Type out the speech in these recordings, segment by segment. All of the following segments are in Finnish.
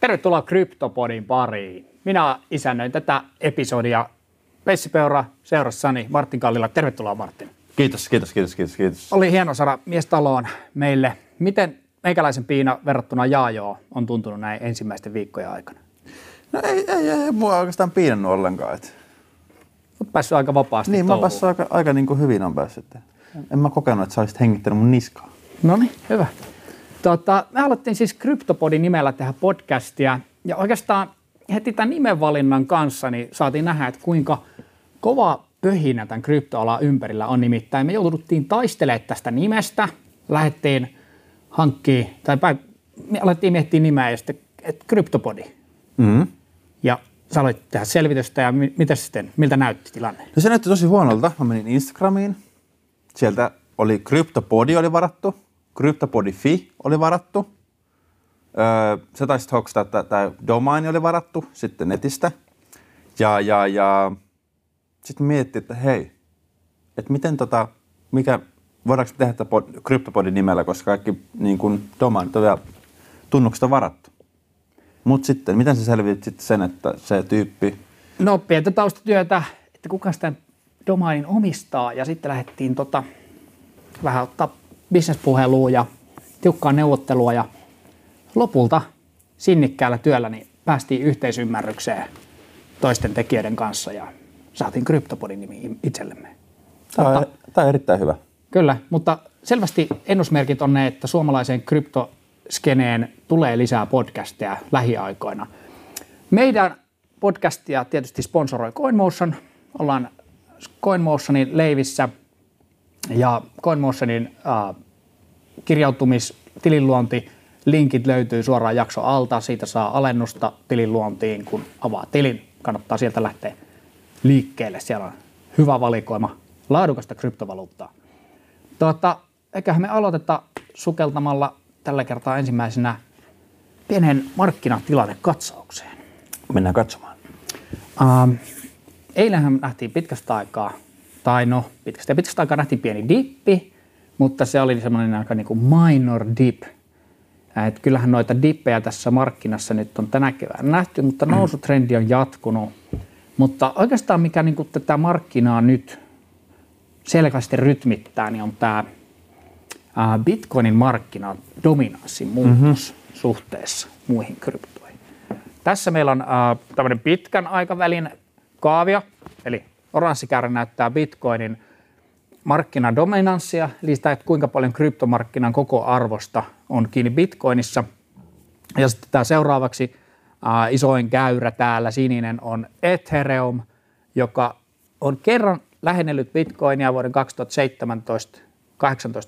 Tervetuloa Kryptopodin pariin. Minä isännöin tätä episodia Peura seurassani Martin Kallila. Tervetuloa Martin. Kiitos, kiitos, kiitos, kiitos, kiitos. Oli hieno saada mies taloon meille. Miten meikäläisen piina verrattuna Jaajoon on tuntunut näin ensimmäisten viikkojen aikana? No ei, ei, ei, ei mua oikeastaan piinannut ollenkaan. Et. Olet päässyt aika vapaasti Niin, mä oon päässyt aika, aika niin kuin hyvin on päässyt. En mä kokenut, että sä olisit hengittänyt mun niskaa. No niin, hyvä. Tota, me aloittiin siis Kryptopodin nimellä tehdä podcastia ja oikeastaan heti tämän nimenvalinnan kanssa niin saatiin nähdä, että kuinka kova pöhinä tämän kryptoalan ympärillä on nimittäin. Me jouduttiin taistelemaan tästä nimestä, lähdettiin hankkimaan, tai päin, me alettiin miettiä nimeä ja sitten, että Kryptopodi. Mm-hmm. Ja sä aloit tehdä selvitystä ja mi- mitä sitten, miltä näytti tilanne? No se näytti tosi huonolta. Mä menin Instagramiin. Sieltä oli Kryptopodi oli varattu. Kryptopodi.fi oli varattu. Öö, se taisi hoksata, että tämä domaini oli varattu sitten netistä. Ja, ja, ja sitten mietittiin, että hei, että miten tota, mikä, voidaanko tehdä tätä pod, Kryptopodin nimellä, koska kaikki niin kuin domainit on vielä tunnukset on varattu. Mutta sitten, miten sä selvitit sitten sen, että se tyyppi No pientä taustatyötä, että kuka sitä domainin omistaa ja sitten lähdettiin tota, vähän ottaa bisnespuhelua ja tiukkaa neuvottelua ja lopulta sinnikkäällä työllä niin päästiin yhteisymmärrykseen toisten tekijöiden kanssa ja saatiin Kryptopodin nimi itsellemme. Tämä on, Mutta- tämä on erittäin hyvä. Kyllä, mutta selvästi ennusmerkit on ne, että suomalaiseen kryptoskeneen tulee lisää podcasteja lähiaikoina. Meidän podcastia tietysti sponsoroi CoinMotion. Ollaan CoinMotionin leivissä ja CoinMotionin äh, kirjautumis tilinluonti linkit löytyy suoraan jakso alta. Siitä saa alennusta tilinluontiin, kun avaa tilin. Kannattaa sieltä lähteä liikkeelle. Siellä on hyvä valikoima laadukasta kryptovaluuttaa. Tuota, eiköhän me aloiteta sukeltamalla tällä kertaa ensimmäisenä pienen markkinatilannekatsaukseen. Mennään katsomaan. Ähm, eilenhän nähtiin pitkästä aikaa, tai no pitkästä pitkästä aikaa nähtiin pieni dippi, mutta se oli semmoinen aika niin kuin minor dip. Et kyllähän noita dippejä tässä markkinassa nyt on tänä keväänä nähty, mutta nousutrendi on jatkunut. Mutta oikeastaan mikä niin kuin tätä markkinaa nyt selkeästi rytmittää, niin on tämä Bitcoinin markkinan dominanssin muutos mm-hmm. suhteessa muihin kryptoihin. Tässä meillä on äh, tämmöinen pitkän aikavälin kaavio, eli oranssikäärä näyttää Bitcoinin markkinadominanssia, eli sitä, että kuinka paljon kryptomarkkinan koko arvosta on kiinni Bitcoinissa. Ja sitten tämä seuraavaksi äh, isoin käyrä täällä, sininen, on Ethereum, joka on kerran lähennellyt Bitcoinia vuoden 2017-2018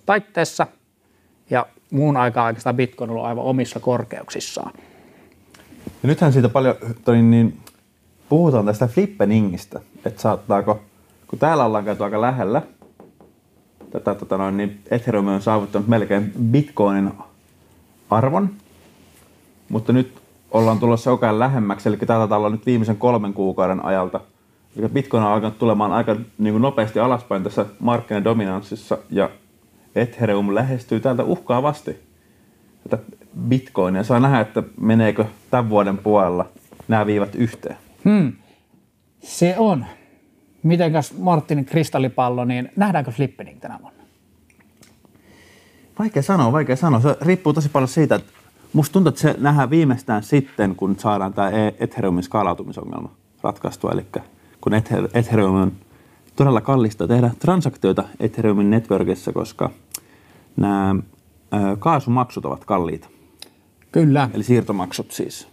taitteessa, ja muun aikaa oikeastaan Bitcoin on ollut aivan omissa korkeuksissaan. Ja nythän siitä paljon niin, puhutaan tästä flippeningistä, että saattaako, kun täällä ollaan käyty aika lähellä, tätä, tota noin, niin Ethereum on saavuttanut melkein Bitcoinin arvon, mutta nyt ollaan tulossa koko ajan lähemmäksi, eli täältä ollaan nyt viimeisen kolmen kuukauden ajalta. Eli Bitcoin on alkanut tulemaan aika niin kuin nopeasti alaspäin tässä markkinadominanssissa, ja Ethereum lähestyy täältä uhkaavasti tätä Bitcoinia. Saa nähdä, että meneekö tämän vuoden puolella nämä viivat yhteen. Se on. Mitenkäs Martinin kristallipallo, niin nähdäänkö flippening tänä vuonna? Vaikea sanoa, vaikea sanoa. Se riippuu tosi paljon siitä, että musta tuntuu, että se nähdään viimeistään sitten, kun saadaan tämä Ethereumin skaalautumisongelma ratkaistua. Eli kun Ether- Ethereum on todella kallista tehdä transaktioita Ethereumin networkissa, koska nämä kaasumaksut ovat kalliita. Kyllä. Eli siirtomaksut siis.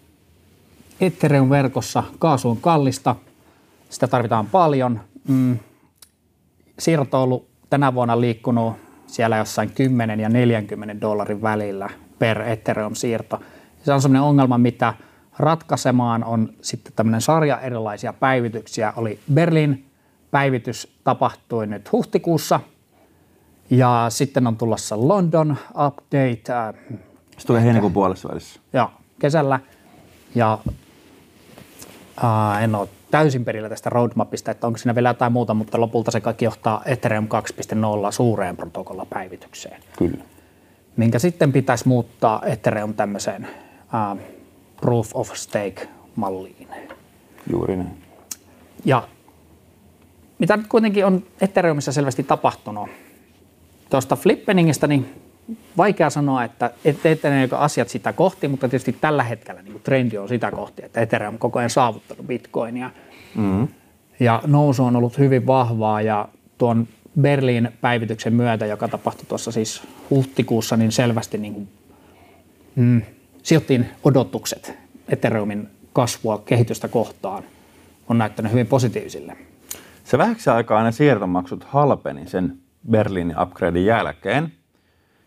Ethereum-verkossa kaasu on kallista, sitä tarvitaan paljon. Mm. Siirto on ollut tänä vuonna liikkunut siellä jossain 10 ja 40 dollarin välillä per Ethereum-siirto. Se on sellainen ongelma, mitä ratkaisemaan on sitten tämmöinen sarja erilaisia päivityksiä. Oli Berlin päivitys tapahtui nyt huhtikuussa ja sitten on tulossa London update äh, Se tulee heinäkuun puolessa välissä. ja kesällä. Ja ää, en ole täysin perillä tästä roadmapista, että onko siinä vielä jotain muuta, mutta lopulta se kaikki johtaa Ethereum 2.0 suureen protokollapäivitykseen, Kyllä. minkä sitten pitäisi muuttaa Ethereum tämmöiseen ää, proof of stake malliin. Juuri näin. Ja mitä nyt kuitenkin on Ethereumissa selvästi tapahtunut, tuosta flippeningistä, niin vaikea sanoa, että eteneekö asiat sitä kohti, mutta tietysti tällä hetkellä niin trendi on sitä kohti, että Ethereum on koko ajan saavuttanut bitcoinia. Mm-hmm. Ja nousu on ollut hyvin vahvaa ja tuon Berliin päivityksen myötä, joka tapahtui tuossa siis huhtikuussa, niin selvästi niin kuin, mm, sijoittiin odotukset Ethereumin kasvua, kehitystä kohtaan on näyttänyt hyvin positiivisille. Se vähäksi aikaa ne siirtomaksut halpeni sen Berliinin upgradein jälkeen.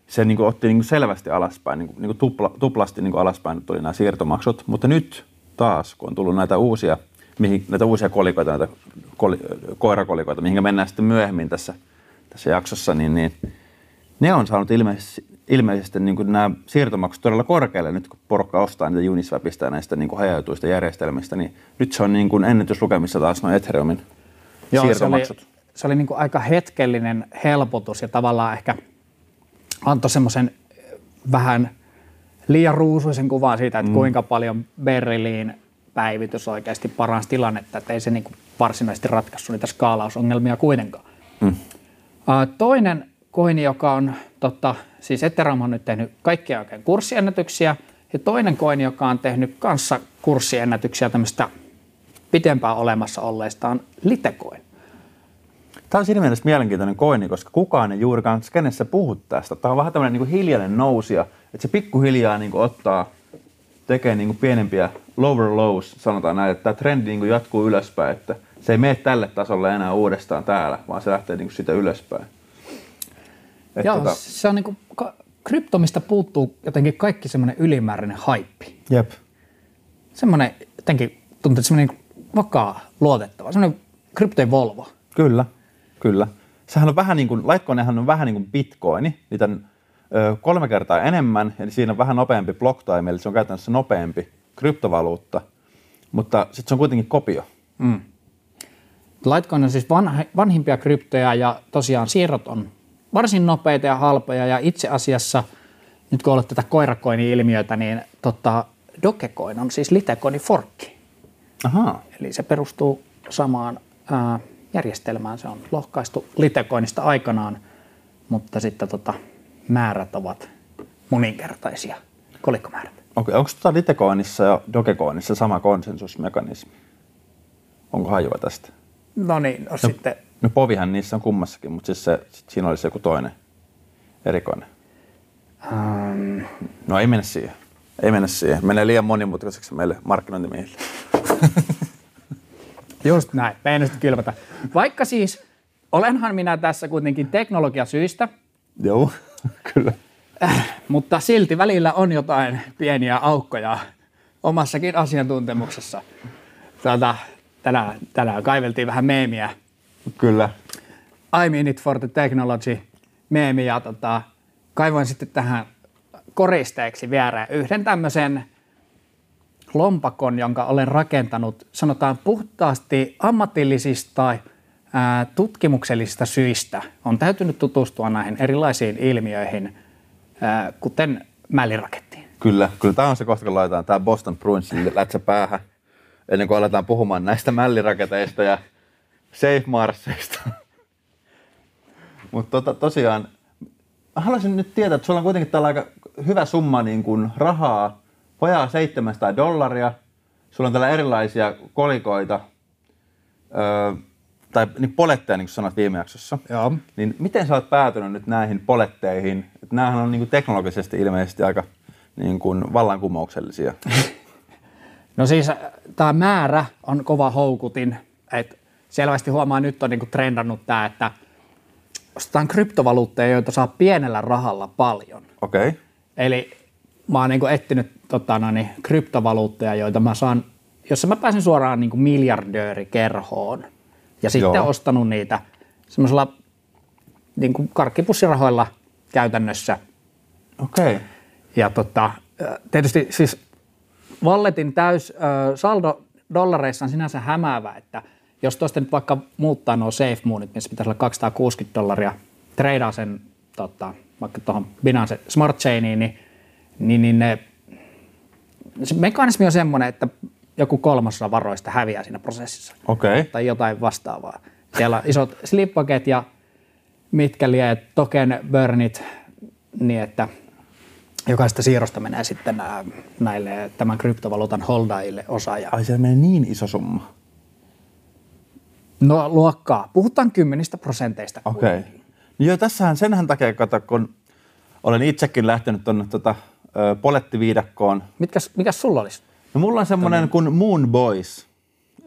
Se niin kuin otti niin kuin selvästi alaspäin, niin kuin, niin kuin tupla, tuplasti niin kuin alaspäin tuli nämä siirtomaksut, mutta nyt taas, kun on tullut näitä uusia, mihin, näitä uusia kolikoita, näitä koli, koirakolikoita, mihin mennään sitten myöhemmin tässä, tässä jaksossa, niin, niin ne on saanut ilmeisesti, ilmeisesti niin kuin nämä siirtomaksut todella korkealle nyt, kun porukka ostaa niitä Uniswapista ja näistä niin kuin hajautuista järjestelmistä, niin nyt se on niin kuin ennätyslukemissa taas noin Ethereumin Joo, siirtomaksut. Se oli, se oli niin kuin aika hetkellinen helpotus ja tavallaan ehkä antoi semmoisen vähän liian ruusuisen kuvan siitä, että mm. kuinka paljon Berliin päivitys oikeasti paransi tilannetta, että ei se niin kuin varsinaisesti ratkaissut niitä skaalausongelmia kuitenkaan. Mm. Toinen koini, joka on, tota, siis Ethereum on nyt tehnyt kaikkia oikein kurssiennätyksiä, ja toinen koini, joka on tehnyt kanssa kurssiennätyksiä tämmöistä pitempään olemassa olleista, on Litecoin. Tämä on siinä mielessä mielenkiintoinen koini, koska kukaan ei juurikaan skenessä puhu tästä. Tämä on vähän tämmöinen niin hiljainen nousia, että se pikkuhiljaa niin ottaa, tekee niin pienempiä lower lows, sanotaan näin, että tämä trendi niin jatkuu ylöspäin, että se ei mene tälle tasolle enää uudestaan täällä, vaan se lähtee niin sitä ylöspäin. Että Joo, tota... se on niin kuin, kryptomista puuttuu jotenkin kaikki semmoinen ylimääräinen haippi. Jep. Semmoinen jotenkin tuntuu, että semmoinen vakaa, luotettava, semmoinen kryptojen Volvo. Kyllä. Kyllä. Sehän on vähän niin kuin, Litecoinhan on vähän niin kuin bitcoini, niitä on ö, kolme kertaa enemmän, ja siinä on vähän nopeampi block time, eli se on käytännössä nopeampi kryptovaluutta, mutta sitten se on kuitenkin kopio. Mm. Litecoin on siis vanha, vanhimpia kryptoja ja tosiaan siirrot on varsin nopeita ja halpoja ja itse asiassa nyt kun olet tätä koirakoini-ilmiötä, niin tota, Dogecoin on siis Litecoinin forkki. Aha. Eli se perustuu samaan ää, järjestelmään. Se on lohkaistu Litecoinista aikanaan, mutta sitten tota, määrät ovat moninkertaisia, kolikkomäärät. Okay, onko tuota Litecoinissa ja Dogecoinissa sama konsensusmekanismi? Onko hajua tästä? No niin, no, no sitten... No povihan niissä on kummassakin, mutta siis se, siinä olisi joku toinen erikoinen. Um... No ei mennä siihen. Ei mennä siihen. Menee liian monimutkaiseksi meille markkinointimiehille. Just näin, me ei kylmätä. Vaikka siis, olenhan minä tässä kuitenkin teknologiasyistä. Joo, kyllä. Äh, mutta silti välillä on jotain pieniä aukkoja omassakin asiantuntemuksessa. Tätä, tänään, tänään kaiveltiin vähän meemiä. Kyllä. I mean it for the technology meemi ja tota, kaivoin sitten tähän koristeeksi viereen yhden tämmöisen lompakon, jonka olen rakentanut, sanotaan puhtaasti ammatillisista ää, tutkimuksellisista syistä. On täytynyt tutustua näihin erilaisiin ilmiöihin, kuten mällirakettiin. Kyllä, kyllä tämä on se kohta, kun laitetaan tämä Boston Bruinsin lätsä päähän, ennen kuin aletaan puhumaan näistä mälliraketeista ja safe marsseista. Mutta tota, tosiaan, haluaisin nyt tietää, että sulla on kuitenkin tällä aika hyvä summa niin kuin rahaa vajaa 700 dollaria, sulla on täällä erilaisia kolikoita, öö, tai niin poletteja, niin kuin sanoit viime jaksossa. Joo. Niin miten sä oot päätynyt nyt näihin poletteihin? Että näähän on niin kuin teknologisesti ilmeisesti aika niin kuin vallankumouksellisia. no siis tämä määrä on kova houkutin. Et selvästi huomaa, nyt on niin kuin trendannut tämä, että ostetaan kryptovaluutteja, joita saa pienellä rahalla paljon. Okei. Okay. Eli mä oon niin etsinyt tota, no niin, kryptovaluutteja, joita mä saan, jossa mä pääsen suoraan niin miljardöörikerhoon ja sitten Joo. ostanut niitä semmoisella niin karkkipussirahoilla käytännössä. Okei. Okay. Ja tota, tietysti siis Walletin täys äh, saldo dollareissa on sinänsä hämäävä, että jos tuosta nyt vaikka muuttaa nuo safe moonit, missä pitäisi olla 260 dollaria, treidaa sen tota, vaikka tuohon Binance Smart Chainiin, niin, niin, niin ne se mekanismi on semmoinen, että joku kolmasosa varoista häviää siinä prosessissa. Okay. tai jotain vastaavaa. Siellä on isot slippaket ja mitkä lie token burnit niin, että jokaista siirrosta menee sitten näille tämän kryptovaluutan holdaajille osa. Ja, Ai se menee niin iso summa. no luokkaa. Puhutaan kymmenistä prosenteista. Okei. Okay. Niin joo, tässähän senhän takia, kato, kun olen itsekin lähtenyt tuonne tota, ö, polettiviidakkoon. Mitkäs, mikäs sulla olisi? No mulla on semmoinen kuin Moon Boys.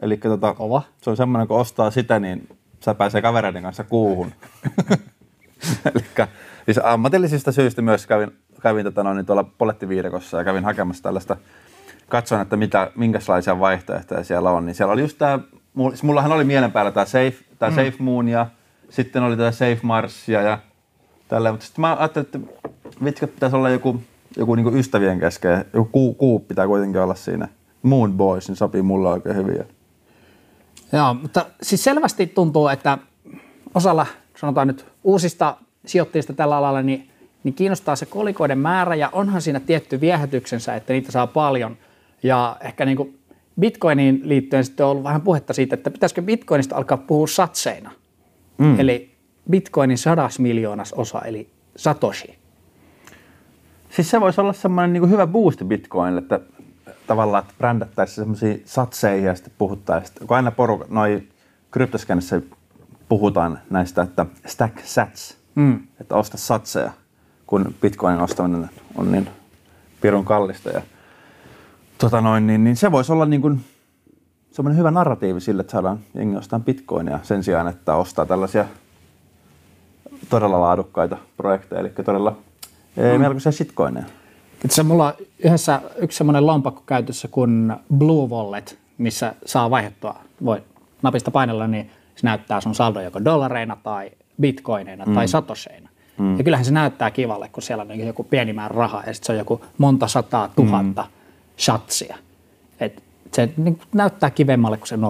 Eli tota, Kova. se on semmoinen, kun ostaa sitä, niin sä pääsee kavereiden kanssa kuuhun. Eli siis ammatillisista syistä myös kävin, kävin tota noin, niin tuolla polettiviidakossa ja kävin hakemassa tällaista, katsoin, että mitä, minkälaisia vaihtoehtoja siellä on. Niin siellä oli just tämä, siis mullahan oli mielen päällä tämä Safe, tää mm. Safe Moon ja sitten oli tämä Safe Marsia ja tälleen. Mutta sitten mä ajattelin, että vitsikö pitäisi olla joku, joku niinku ystävien kesken, joku kuu, kuu pitää kuitenkin olla siinä. Moon Boys, niin sopii mulle oikein hyvin. Joo, mutta siis selvästi tuntuu, että osalla, sanotaan nyt uusista sijoittajista tällä alalla, niin, niin kiinnostaa se kolikoiden määrä ja onhan siinä tietty viehätyksensä, että niitä saa paljon. Ja ehkä niin kuin Bitcoiniin liittyen sitten on ollut vähän puhetta siitä, että pitäisikö Bitcoinista alkaa puhua satseina. Mm. Eli Bitcoinin sadas miljoonas osa, eli Satoshi. Siis se voisi olla semmoinen niin hyvä boosti Bitcoinille, että tavallaan että brändättäisiin semmoisia satseja ja sitten puhuttaisiin, kun aina porukat, noi kryptoskännissä puhutaan näistä, että stack sats, mm. että osta satseja, kun Bitcoinin ostaminen on niin pirun kallista. Ja, tota noin, niin, niin se voisi olla niin kuin semmoinen hyvä narratiivi sille, että saadaan jengi ostamaan Bitcoinia sen sijaan, että ostaa tällaisia todella laadukkaita projekteja, eli todella mm. melkoisia shitcoineja. Itse mulla on yhdessä yksi semmoinen lompakko käytössä kuin Blue Wallet, missä saa vaihdettua, voi napista painella, niin se näyttää sun saldo joko dollareina tai bitcoineina mm. tai satosheina. Mm. Ja kyllähän se näyttää kivalle, kun siellä on joku pieni määrä rahaa ja sitten se on joku monta sataa tuhatta mm. shatsia. Et se niin näyttää kivemmalle kuin se 0,0001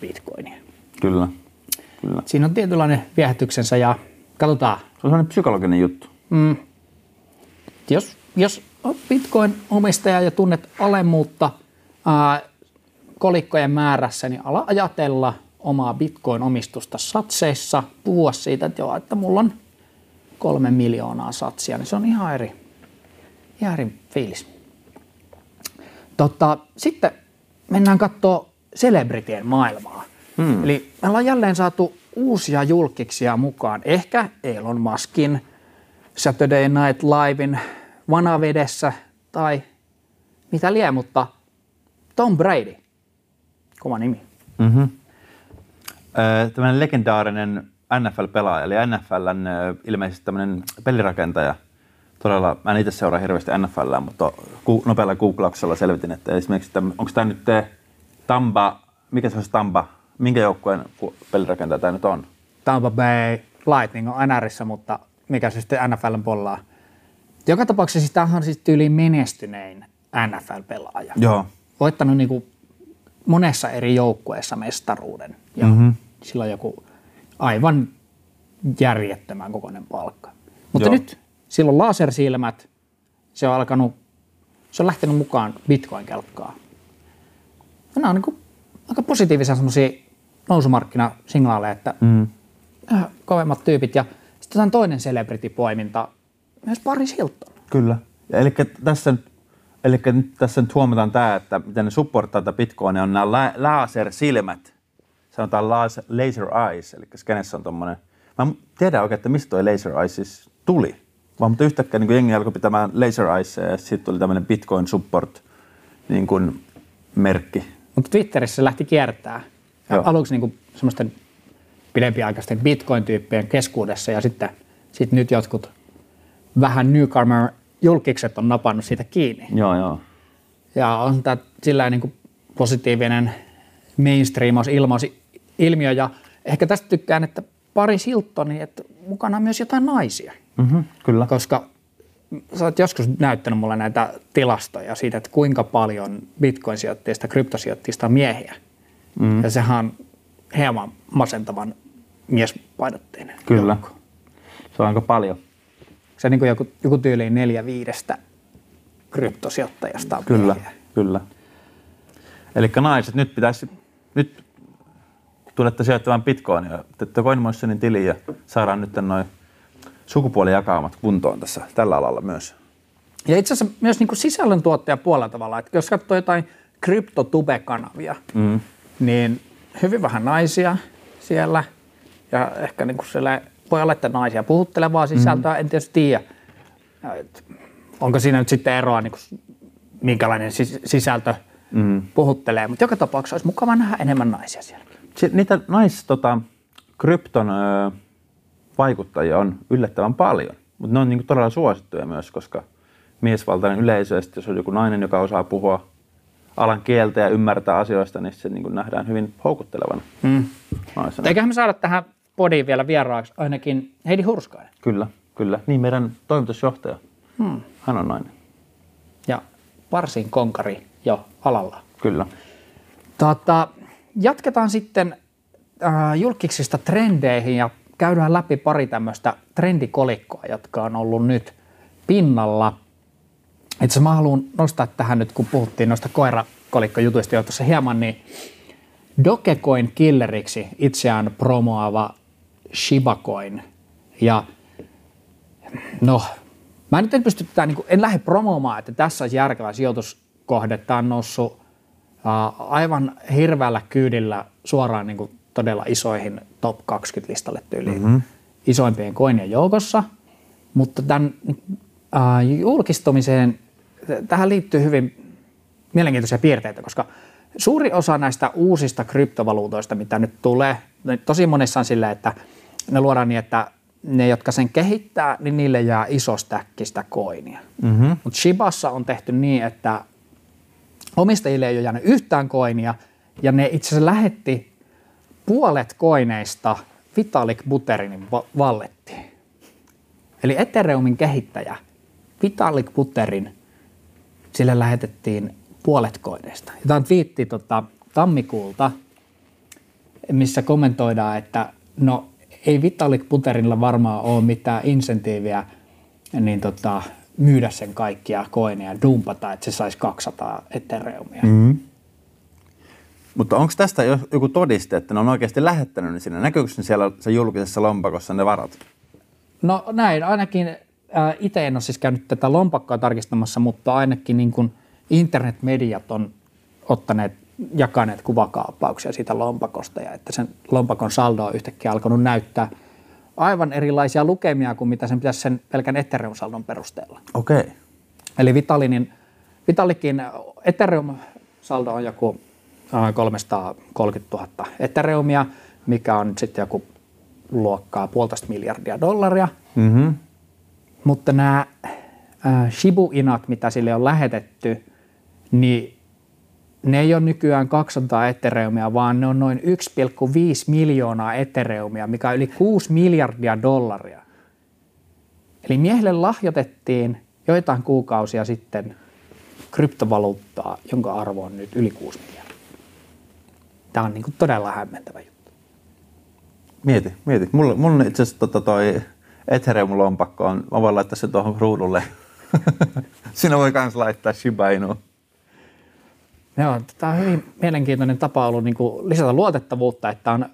bitcoinia. Kyllä. Kyllä. Siinä on tietynlainen viehätyksensä ja katsotaan. Se on sellainen psykologinen juttu. Mm. Jos, jos Bitcoin-omistaja ja tunnet alemmuutta ää, kolikkojen määrässä, niin ala ajatella omaa Bitcoin-omistusta satseissa, puhua siitä, että, joo, että mulla on kolme miljoonaa satsia, niin se on ihan eri, ihan eri fiilis. Totta, sitten mennään katsoa celebritien maailmaa. Hmm. Eli me ollaan jälleen saatu uusia julkiksia mukaan. Ehkä Elon Muskin Saturday Night Livein vanavedessä tai mitä lie, mutta Tom Brady, kova nimi. Mm-hmm. Tämmöinen legendaarinen NFL-pelaaja, eli NFLn ilmeisesti tämmöinen pelirakentaja. Todella, mä en itse seuraa hirveästi NFLää, mutta nopealla googlauksella selvitin, että esimerkiksi, onko tämä nyt Tampa, mikä se olisi Tampa, minkä joukkueen pelirakentaja tämä nyt on? Tampa Bay Lightning on NRissä, mutta mikä se sitten NFLn puolella on? Joka tapauksessa siis tämähän on siis tyyliin menestynein NFL-pelaaja. Joo. Voittanut niin kuin monessa eri joukkueessa mestaruuden. Ja mm-hmm. sillä on joku aivan järjettömän kokoinen palkka. Mutta Joo. nyt sillä on lasersilmät, se on alkanut, se on lähtenyt mukaan Bitcoin-kelkkaa. Ja nämä on niin kuin aika positiivisia semmoisia nousumarkkinasignaaleja, että mm. kovemmat tyypit. Ja sitten on toinen celebrity-poiminta, myös Paris Hilton. Kyllä. Eli tässä, eli nyt tässä nyt huomataan tämä, että miten ne supporttaa tätä Bitcoinia, on nämä la- laser-silmät. Sanotaan laser, laser eyes, eli skenessä on tommonen. Mä en tiedä oikein, että mistä toi laser eyes siis tuli. Vaan mutta yhtäkkiä niin jengi alkoi pitämään laser eyes ja sitten tuli tämmöinen Bitcoin support niin kuin merkki. Mutta Twitterissä se lähti kiertää. Ja aluksi niin kuin semmoisten pidempiaikaisten Bitcoin-tyyppien keskuudessa ja sitten sit nyt jotkut vähän newcomer julkikset on napannut siitä kiinni. Joo, joo. Ja on tämä sillä niin kuin positiivinen mainstreamaus ilmaus ilmiö ja ehkä tästä tykkään, että pari Hiltoni, että mukana on myös jotain naisia. Mm-hmm, kyllä. Koska sä oot joskus näyttänyt mulle näitä tilastoja siitä, että kuinka paljon bitcoin-sijoittajista, kryptosijoittajista on miehiä. Mm. Ja sehän on hieman masentavan miespainotteinen. Kyllä. Joukko. Se on aika paljon. Se niin kuin joku, joku tyyliin neljä viidestä kryptosijoittajasta on Kyllä, miehiä. kyllä. Eli naiset, nyt pitäisi, nyt tulette sijoittamaan bitcoinia, teette CoinMotionin tili ja saadaan nyt noin sukupuolijakaumat kuntoon tässä tällä alalla myös. Ja itse asiassa myös niin kuin sisällöntuottaja puolella tavalla, että jos katsoo jotain kryptotube-kanavia, mm. Niin hyvin vähän naisia siellä ja ehkä niin kuin siellä voi olla, että naisia puhuttelevaa sisältöä, mm. en tietysti tiedä. Onko siinä nyt sitten eroa, niin kuin, minkälainen sis- sisältö mm. puhuttelee, mutta joka tapauksessa olisi mukava nähdä enemmän naisia siellä. Sitten niitä nais, tota, krypton ö, vaikuttajia on yllättävän paljon, mutta ne on niinku todella suosittuja myös, koska miesvaltainen yleisö, ja jos on joku nainen, joka osaa puhua alan kieltä ja ymmärtää asioista, niin se niinku nähdään hyvin houkuttelevana Mm. naisena. Eiköhän me saada tähän podiin vielä vieraaksi ainakin Heidi Hurskainen. Kyllä, kyllä. Niin meidän toimitusjohtaja, hmm. hän on nainen. Ja varsin konkari jo alalla. Kyllä. Tota, jatketaan sitten äh, julkiksista trendeihin ja käydään läpi pari tämmöistä trendikolikkoa, jotka on ollut nyt pinnalla. Itse mä haluan nostaa tähän nyt, kun puhuttiin noista koirakolikkojutuista jo tuossa hieman, niin Dogecoin killeriksi itseään promoava Shiba Coin. Ja no, mä nyt en pysty tätä, niin kuin, en lähde promoamaan, että tässä olisi järkevä sijoituskohde. Tämä on noussut uh, aivan hirveällä kyydillä suoraan niin kuin, todella isoihin top 20 listalle tyyliin mm-hmm. isoimpien koinien joukossa. Mutta tämän uh, julkistumiseen, tähän liittyy hyvin mielenkiintoisia piirteitä, koska suuri osa näistä uusista kryptovaluutoista, mitä nyt tulee, tosi monessa on silleen, että ne luodaan niin, että ne, jotka sen kehittää, niin niille jää iso stäkki sitä koinia. Mm-hmm. Mutta Shibassa on tehty niin, että omistajille ei ole jäänyt yhtään koinia, ja ne itse asiassa lähetti puolet koineista Vitalik Buterinin va- vallettiin. Eli Ethereumin kehittäjä Vitalik Buterin, sille lähetettiin puolet koineista. Ja Tämä on twiitti tota, tammikuulta, missä kommentoidaan, että no ei Vitalik Buterinilla varmaan ole mitään insentiiviä niin tota, myydä sen kaikkia koineja ja dumpata, että se saisi 200 Ethereumia. Mm. Mutta onko tästä jo- joku todiste, että ne on oikeasti lähettänyt ne sinne? Näkyykö ne siellä se julkisessa lompakossa ne varat? No näin, ainakin itse en ole siis käynyt tätä lompakkoa tarkistamassa, mutta ainakin niin kuin internetmediat on ottaneet, jakaneet kuvakaappauksia siitä lompakosta ja että sen lompakon saldo on yhtäkkiä alkanut näyttää aivan erilaisia lukemia kuin mitä sen pitäisi sen pelkän Ethereum-saldon perusteella. Okei. Okay. Eli Vitalinin, Vitalikin Ethereum-saldo on joku äh, 330 000 Ethereumia, mikä on sitten joku luokkaa puolitoista miljardia dollaria. Mm-hmm. Mutta nämä Shibu-inat, mitä sille on lähetetty, niin ne ei ole nykyään 200 Ethereumia, vaan ne on noin 1,5 miljoonaa Ethereumia, mikä on yli 6 miljardia dollaria. Eli miehelle lahjoitettiin joitain kuukausia sitten kryptovaluuttaa, jonka arvo on nyt yli 6 miljardia. Tämä on niin todella hämmentävä juttu. Mieti, mieti. Mulla, mulla itse asiassa tota toi Ethereum-lompakko on, mä voin laittaa sen tuohon ruudulle. Siinä voi myös laittaa Shiba Inu. Joo, tämä on hyvin mielenkiintoinen tapa ollut niin kuin lisätä luotettavuutta, että on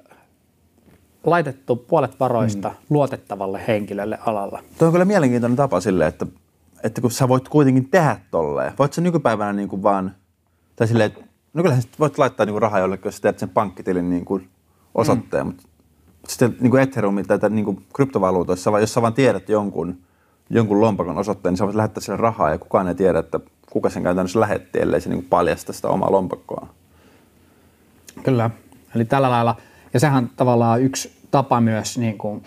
laitettu puolet varoista mm. luotettavalle henkilölle alalla. Tuo on kyllä mielenkiintoinen tapa silleen, että, että kun sä voit kuitenkin tehdä tolleen. Voit sä nykypäivänä niin kuin vaan, tai silleen, no kyllähän voit laittaa niin kuin rahaa jollekin, jos sä teet sen pankkitilin niin kuin osoitteen, mm. mutta sitten niin kuin Ethereum tai niin kuin kryptovaluutoissa, jos sä vaan tiedät jonkun, jonkun lompakon osoitteen, niin sä voit lähettää sille rahaa ja kukaan ei tiedä, että kuka sen käytännössä lähetti, ellei se niin kuin paljasta sitä omaa lompakkoa. Kyllä. Eli tällä lailla, ja sehän on tavallaan yksi tapa myös niin kuin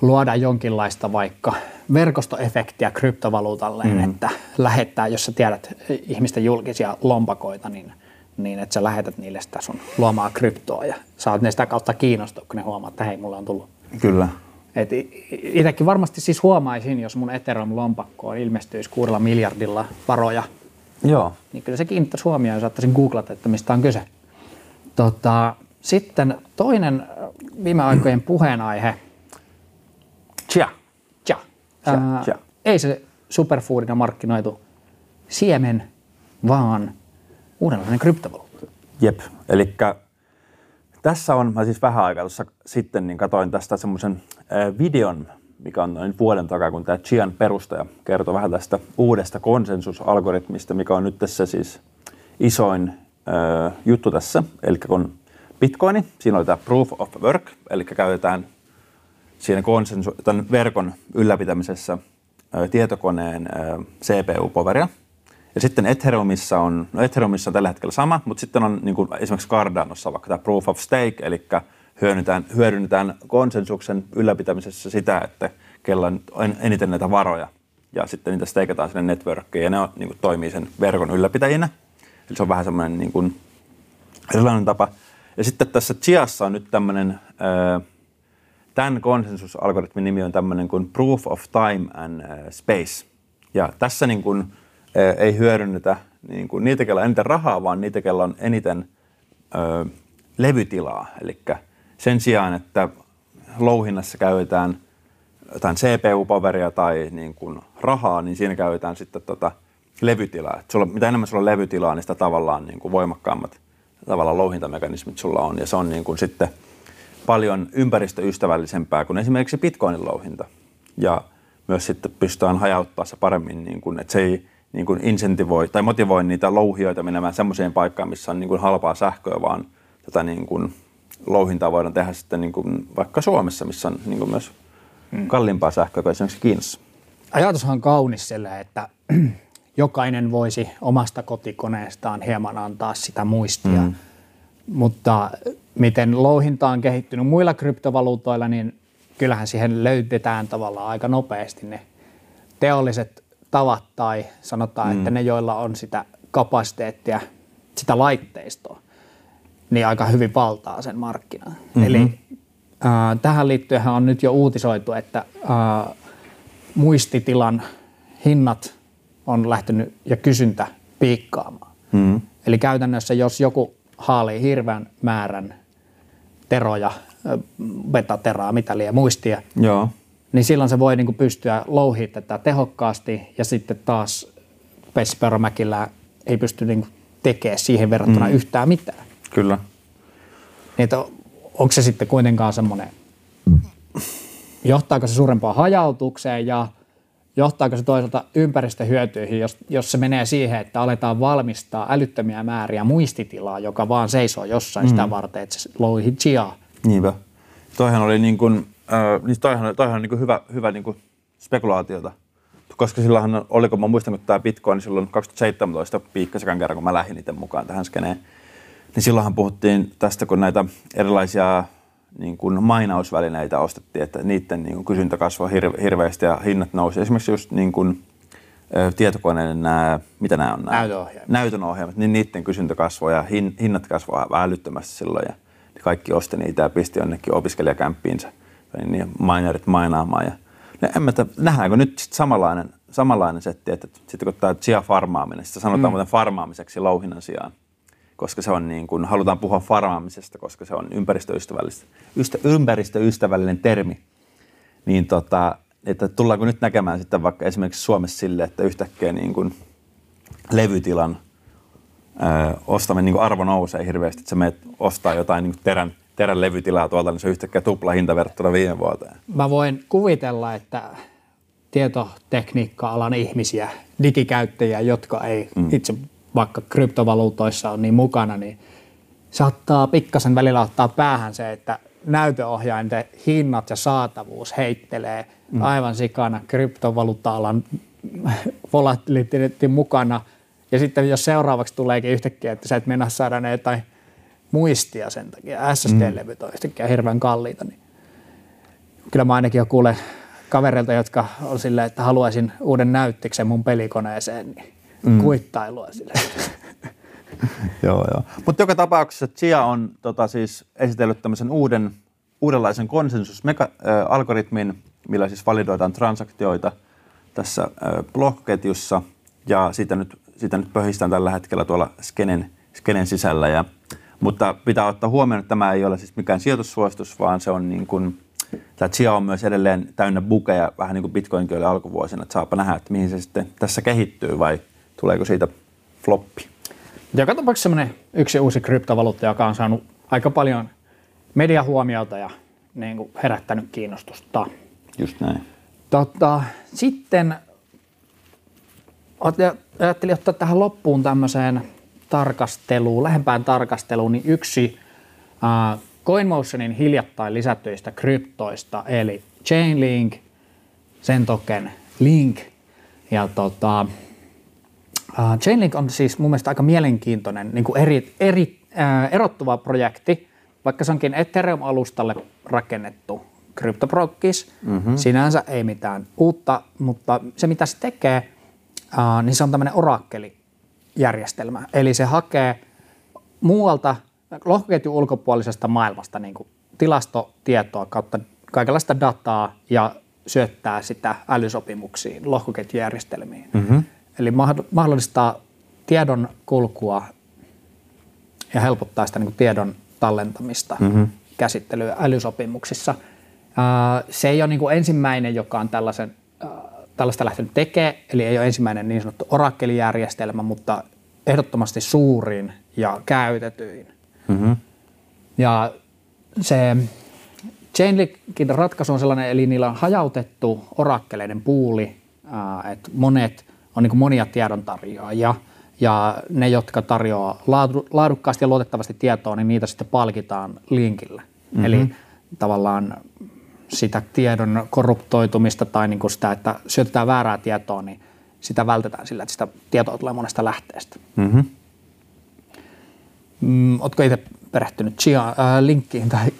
luoda jonkinlaista vaikka verkostoefektiä kryptovaluutalle, mm. että lähettää, jos sä tiedät ihmisten julkisia lompakoita, niin, niin että sä lähetät niille sitä sun luomaa kryptoa ja saat ne sitä kautta kiinnostua, kun ne huomaa, että hei, mulla on tullut. Kyllä. Et itsekin varmasti siis huomaisin, jos mun Ethereum-lompakkoon ilmestyisi kuudella miljardilla varoja, Joo. niin kyllä se kiinnittäisi huomioon ja saattaisin googlata, että mistä on kyse. Tota, sitten toinen äh, viime aikojen puheenaihe, Tja. tja, Tja, ää, tja. ei se superfoodina markkinoitu siemen, vaan uudenlainen kryptovaluutta. Jep, eli tässä on, mä siis vähän aikaa tuossa sitten niin katoin tästä semmoisen videon, mikä on noin vuoden takaa, kun tämä Chian perustaja kertoi vähän tästä uudesta konsensusalgoritmista, mikä on nyt tässä siis isoin ö, juttu tässä. Eli kun Bitcoini, siinä oli tämä proof of work, eli käytetään siinä konsensu, tämän verkon ylläpitämisessä ö, tietokoneen ö, CPU-poveria. Ja sitten Ethereumissa on, no Ethereumissa on tällä hetkellä sama, mutta sitten on niin kuin esimerkiksi Cardanossa vaikka tämä proof of stake, eli hyödynnetään, hyödynnetään konsensuksen ylläpitämisessä sitä, että kella on eniten näitä varoja. Ja sitten niitä steikataan sinne networkiin ja ne on, niin kuin, toimii sen verkon ylläpitäjinä. Eli se on vähän semmoinen niin kuin, erilainen tapa. Ja sitten tässä Chiassa on nyt tämmöinen, tämän konsensusalgoritmin nimi on tämmöinen kuin Proof of Time and Space. Ja tässä niin kuin, ei hyödynnetä niin kuin niitä, kellä on eniten rahaa, vaan niitä, kellä on eniten ö, levytilaa. Eli sen sijaan, että louhinnassa käytetään jotain CPU-poveria tai niin kuin rahaa, niin siinä käytetään sitten tota levytilaa. Et sulla, mitä enemmän sulla on levytilaa, niin sitä tavallaan niin kuin voimakkaammat tavallaan louhintamekanismit sulla on. Ja se on niin kuin sitten paljon ympäristöystävällisempää kuin esimerkiksi Bitcoinin louhinta. Ja myös sitten pystytään hajauttaa se paremmin, niin kuin, että se ei niin kuin insentivoi tai motivoi niitä louhijoita menemään semmoiseen paikkaan, missä on niin kuin halpaa sähköä, vaan tätä niin kuin louhintaa voidaan tehdä sitten niin kuin vaikka Suomessa, missä on niin kuin myös hmm. kalliimpaa sähköä kuin esimerkiksi Kiinassa. Ajatushan on kaunis sillä, että jokainen voisi omasta kotikoneestaan hieman antaa sitä muistia. Mm. Mutta miten louhinta on kehittynyt muilla kryptovaluutoilla, niin kyllähän siihen löytetään tavallaan aika nopeasti ne teolliset tavat tai sanotaan, mm. että ne, joilla on sitä kapasiteettia, sitä laitteistoa, niin aika hyvin valtaa sen markkinan. Mm-hmm. Eli äh, tähän liittyen on nyt jo uutisoitu, että äh, muistitilan hinnat on lähtenyt ja kysyntä piikkaamaan. Mm. Eli käytännössä jos joku haalii hirveän määrän teroja, beta-teraa, mitä liian muistia, Joo. Niin silloin se voi niin kuin pystyä louhimaan tätä tehokkaasti ja sitten taas Pesperomäkillä ei pysty niin tekemään siihen verrattuna mm. yhtään mitään. Kyllä. Niin, onko se sitten kuitenkaan semmoinen, johtaako se suurempaan hajautukseen ja – johtaako se toisaalta ympäristöhyötyihin, jos, jos se menee siihen, että aletaan valmistaa älyttömiä määriä muistitilaa, joka vaan seisoo jossain mm. sitä varten, että se louhi chiaa. Niinpä. Toihan oli niin kuin, äh, toihan, toihan niin kuin hyvä, hyvä niin kuin spekulaatiota, koska silloinhan, oliko mä muistan, kun tämä Bitcoin silloin 2017 piikkasekan kerran, kun mä lähdin itse mukaan tähän skeneen, niin silloinhan puhuttiin tästä, kun näitä erilaisia niin kuin mainausvälineitä ostettiin, että niiden niin kuin kysyntä kasvoi hirve, hirveästi ja hinnat nousi. Esimerkiksi just niin kuin, tietokoneiden nämä, mitä nämä on nämä? Näytönohjelmat. Näytönohjelmat, niin niiden kysyntä kasvoi ja hin, hinnat kasvoi älyttömästi silloin. Ja kaikki osti niitä ja pisti jonnekin opiskelijakämppiinsä niin minerit mainaamaan. Ja, no, en mä nähdäänkö nyt sit samanlainen, samanlainen setti, että sitten kun tämä chia farmaaminen, sitä sanotaan mm. muuten farmaamiseksi louhinnan sijaan koska se on niin kuin, halutaan puhua farmaamisesta, koska se on ympäristöystävällistä, ystä, ympäristöystävällinen termi. Niin tota, että tullaanko nyt näkemään sitten vaikka esimerkiksi Suomessa sille, että yhtäkkiä niin kuin levytilan ö, ostaminen niin kuin arvo nousee hirveästi, että sä menet ostaa jotain niin kuin terän, terän levytilaa tuolta, niin se yhtäkkiä tupla hinta verrattuna viime vuoteen. Mä voin kuvitella, että tietotekniikka-alan ihmisiä, digikäyttäjiä, jotka ei mm. itse vaikka kryptovaluutoissa on niin mukana, niin saattaa pikkasen välillä ottaa päähän se, että näytöohjainten hinnat ja saatavuus heittelee mm. aivan sikana kryptovaluutta-alan volatiliteetin mukana. Ja sitten jos seuraavaksi tuleekin yhtäkkiä, että sä et mennä saada ne jotain muistia sen takia, SSD-levyt on yhtäkkiä hirveän kalliita, niin kyllä mä ainakin jo kuulen kavereilta, jotka on silleen, että haluaisin uuden näyttiksen mun pelikoneeseen, niin mm. kuittailua sille. joo, joo. Mutta joka tapauksessa Chia on tota, siis esitellyt tämmöisen uuden, uudenlaisen konsensusalgoritmin, millä siis validoidaan transaktioita tässä äh, blogketjussa ja siitä nyt, siitä nyt pöhistään tällä hetkellä tuolla skenen, skenen sisällä. Ja, mutta pitää ottaa huomioon, että tämä ei ole siis mikään sijoitussuositus, vaan se on niin kuin, tämä Chia on myös edelleen täynnä bukeja, vähän niin kuin Bitcoinkin oli alkuvuosina, että saapa nähdä, että mihin se sitten tässä kehittyy vai tuleeko siitä floppi. Joka tapauksessa semmoinen yksi uusi kryptovaluutta, joka on saanut aika paljon mediahuomiota ja niin kuin herättänyt kiinnostusta. Just näin. Tota, sitten ajattelin ottaa tähän loppuun tämmöiseen tarkasteluun, lähempään tarkasteluun, niin yksi uh, CoinMotionin hiljattain lisättyistä kryptoista, eli Chainlink, sen token Link. Ja tota, uh, Chainlink on siis mun mielestä aika mielenkiintoinen, niin kuin eri, eri, uh, erottuva projekti, vaikka se onkin Ethereum-alustalle rakennettu kryptoprokkis. Mm-hmm. Sinänsä ei mitään uutta, mutta se mitä se tekee, uh, niin se on tämmöinen orakkelijärjestelmä. Eli se hakee muualta lohkoketjun ulkopuolisesta maailmasta niin kuin tilastotietoa kautta kaikenlaista dataa ja syöttää sitä älysopimuksiin, lohkoketjujärjestelmiin. Mm-hmm. Eli mahdollistaa tiedon kulkua ja helpottaa sitä niin kuin tiedon tallentamista, mm-hmm. käsittelyä älysopimuksissa. Se ei ole niin kuin ensimmäinen, joka on tällaisen, tällaista lähtenyt tekemään, eli ei ole ensimmäinen niin sanottu orakkelijärjestelmä, mutta ehdottomasti suurin ja käytetyin. Mm-hmm. Ja se Chainlinkin ratkaisu on sellainen, eli niillä on hajautettu orakkeleiden puuli, että monet on niin monia tiedontarjoajia, ja ne, jotka tarjoaa laadukkaasti ja luotettavasti tietoa, niin niitä sitten palkitaan linkillä. Mm-hmm. Eli tavallaan sitä tiedon korruptoitumista tai niin kuin sitä, että syötetään väärää tietoa, niin sitä vältetään sillä, että sitä tietoa tulee monesta lähteestä. Mm-hmm. Mm, Oletko itse perehtynyt Chia, äh, linkkiin tai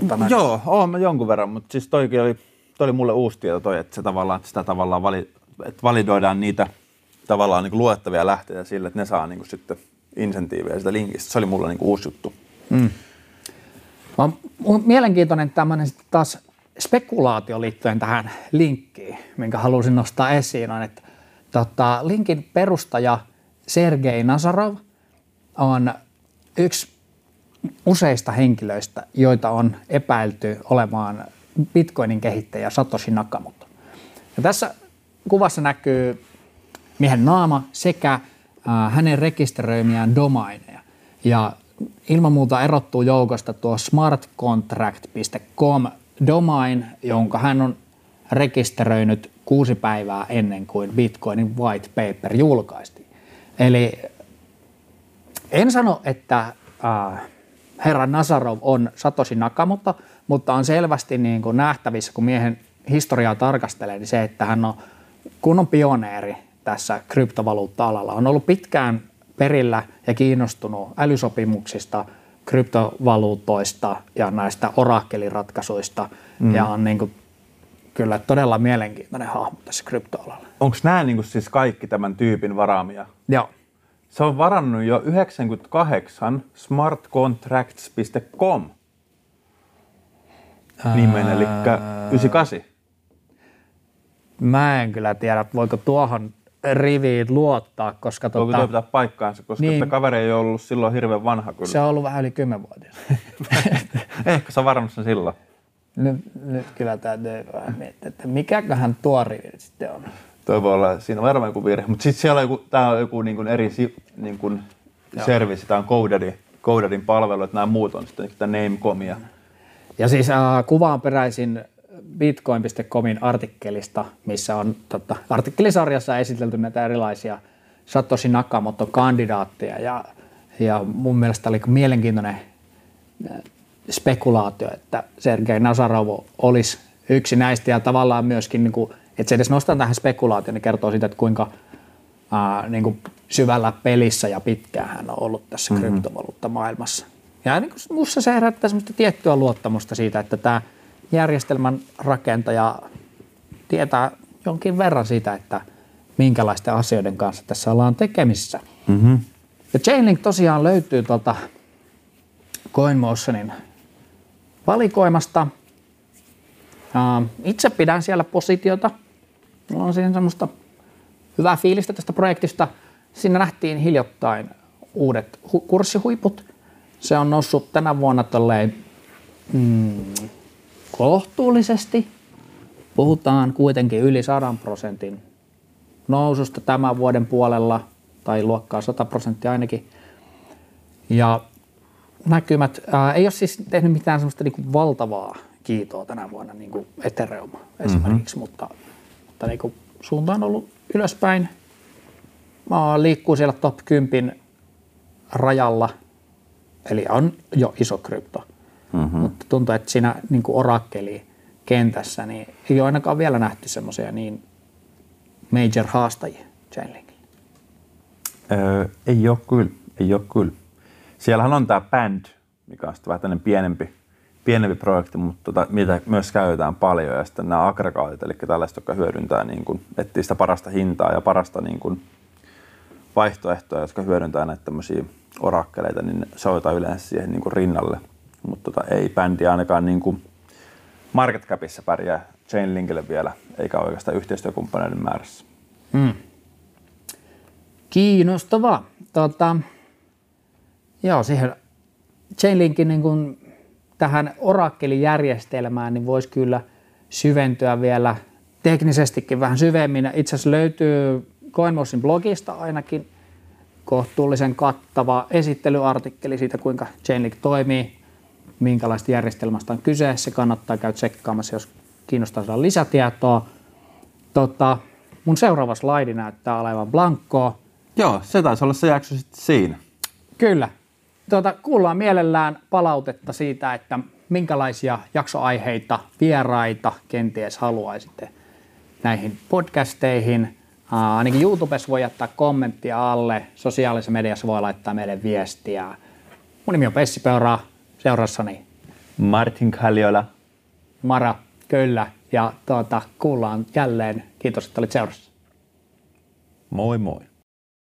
Tota, näin. Joo, oon mä jonkun verran, mutta siis toikin oli, toi oli mulle uusi tieto toi, että se tavallaan, että sitä tavallaan vali, että validoidaan niitä tavallaan niin kuin luettavia lähteitä sille, että ne saa niin kuin sitten insentiivejä sitä linkistä. Se oli mulle niin kuin uusi juttu. Mm. Mielenkiintoinen tämmöinen sitten taas spekulaatio liittyen tähän linkkiin, minkä halusin nostaa esiin, on, että tota, linkin perustaja Sergei Nazarov on yksi useista henkilöistä, joita on epäilty olemaan Bitcoinin kehittäjä Satoshi Nakamoto. Ja tässä kuvassa näkyy miehen naama sekä hänen rekisteröimiään domaineja. Ja ilman muuta erottuu joukosta tuo smartcontract.com domain, jonka hän on rekisteröinyt kuusi päivää ennen kuin Bitcoinin white paper julkaistiin. Eli en sano, että äh, herra Nazarov on Satoshi Nakamoto, mutta on selvästi niin kuin nähtävissä, kun miehen historiaa tarkastelee, niin se, että hän on kunnon pioneeri tässä kryptovaluutta-alalla. On ollut pitkään perillä ja kiinnostunut älysopimuksista, kryptovaluutoista ja näistä orakkeliratkaisuista mm. ja on niin kuin kyllä todella mielenkiintoinen hahmo tässä kryptoalalla. Onko nämä niin kuin siis kaikki tämän tyypin varaamia? Joo. Se on varannut jo 98 smartcontracts.com nimen, eli 98. Mä en kyllä tiedä, voiko tuohon riviin luottaa, koska... Voiko tota, pitää paikkaansa, koska niin, kaveri ei ollut silloin hirveän vanha kyllä. Se on ollut vähän yli 10 vuotias. Ehkä sä varannut sen silloin. Nyt, nyt kyllä täytyy miettiä, että mikäköhän tuo rivi sitten on. Toi voi olla, siinä on varmaan joku virhe. Mutta sitten siellä on joku, tää on joku niin kuin eri niin kuin service, tämä on Codedin, Codedin palvelu, että nämä muut on sitten tämä Namecomia. Ja siis äh, kuva on peräisin bitcoin.comin artikkelista, missä on tota, artikkelisarjassa esitelty näitä erilaisia Satoshi Nakamoto-kandidaatteja ja, ja mun mielestä oli mielenkiintoinen äh, spekulaatio, että Sergei Nazarov olisi yksi näistä ja tavallaan myöskin niin kuin että se edes nostaa tähän spekulaatioon, niin kertoo siitä, että kuinka ää, niin kuin syvällä pelissä ja pitkään hän on ollut tässä mm-hmm. kryptovaluuttamaailmassa. Ja niin kuin musta se herättää semmoista tiettyä luottamusta siitä, että tämä järjestelmän rakentaja tietää jonkin verran siitä, että minkälaisten asioiden kanssa tässä ollaan tekemissä. Mm-hmm. Ja Chainlink tosiaan löytyy tuolta CoinMotionin valikoimasta. Itse pidän siellä positiota – Mulla on siihen semmoista hyvää fiilistä tästä projektista. Siinä nähtiin hiljattain uudet hu- kurssihuiput. Se on noussut tänä vuonna tolleen, mm, kohtuullisesti. Puhutaan kuitenkin yli 100 prosentin noususta tämän vuoden puolella, tai luokkaa 100 prosenttia ainakin. Ja näkymät, ää, ei ole siis tehnyt mitään semmoista niinku valtavaa kiitoa tänä vuonna, niin kuin Ethereum esimerkiksi, mm-hmm. mutta, mutta niinku suunta on ollut ylöspäin. Mä liikkuu siellä top 10 rajalla, eli on jo iso krypto. Mm-hmm. Mutta tuntuu, että siinä niin orakkeli kentässä niin ei ole ainakaan vielä nähty semmoisia niin major haastajia Chainlinkille. Öö, ei ole kyllä, ei ole kyllä. Siellähän on tämä Band, mikä on sitten vähän pienempi, pienempi projekti, mutta tota, mitä myös käytetään paljon. Ja sitten nämä aggregaatit, eli tällaiset, jotka hyödyntää, niin kuin, etsii sitä parasta hintaa ja parasta niin kuin, vaihtoehtoja, jotka hyödyntää näitä tämmöisiä orakkeleita, niin sovitaan yleensä siihen niin kuin rinnalle. Mutta tota, ei bändi ainakaan niin kuin market capissa pärjää Chainlinkille vielä, eikä oikeastaan yhteistyökumppaneiden määrässä. Hmm. Kiinnostavaa. Tota, joo, siihen Chainlinkin niin kuin tähän orakkelijärjestelmään niin voisi kyllä syventyä vielä teknisestikin vähän syvemmin. Itse asiassa löytyy CoinMosin blogista ainakin kohtuullisen kattava esittelyartikkeli siitä, kuinka Chainlink toimii, minkälaista järjestelmästä on kyse. Se kannattaa käydä tsekkaamassa, jos kiinnostaa saada lisätietoa. Tota, mun seuraava slaidi näyttää olevan blankkoa. Joo, se taisi olla se jakso sitten siinä. Kyllä. Tuota, kuullaan mielellään palautetta siitä, että minkälaisia jaksoaiheita, vieraita kenties haluaisitte näihin podcasteihin. Uh, ainakin YouTubessa voi jättää kommenttia alle, sosiaalisessa mediassa voi laittaa meille viestiä. Mun nimi on Pessi Peura, seurassani Martin Kalliola. Mara, kyllä. Ja tuota, kuullaan jälleen. Kiitos, että olit seurassa. Moi moi.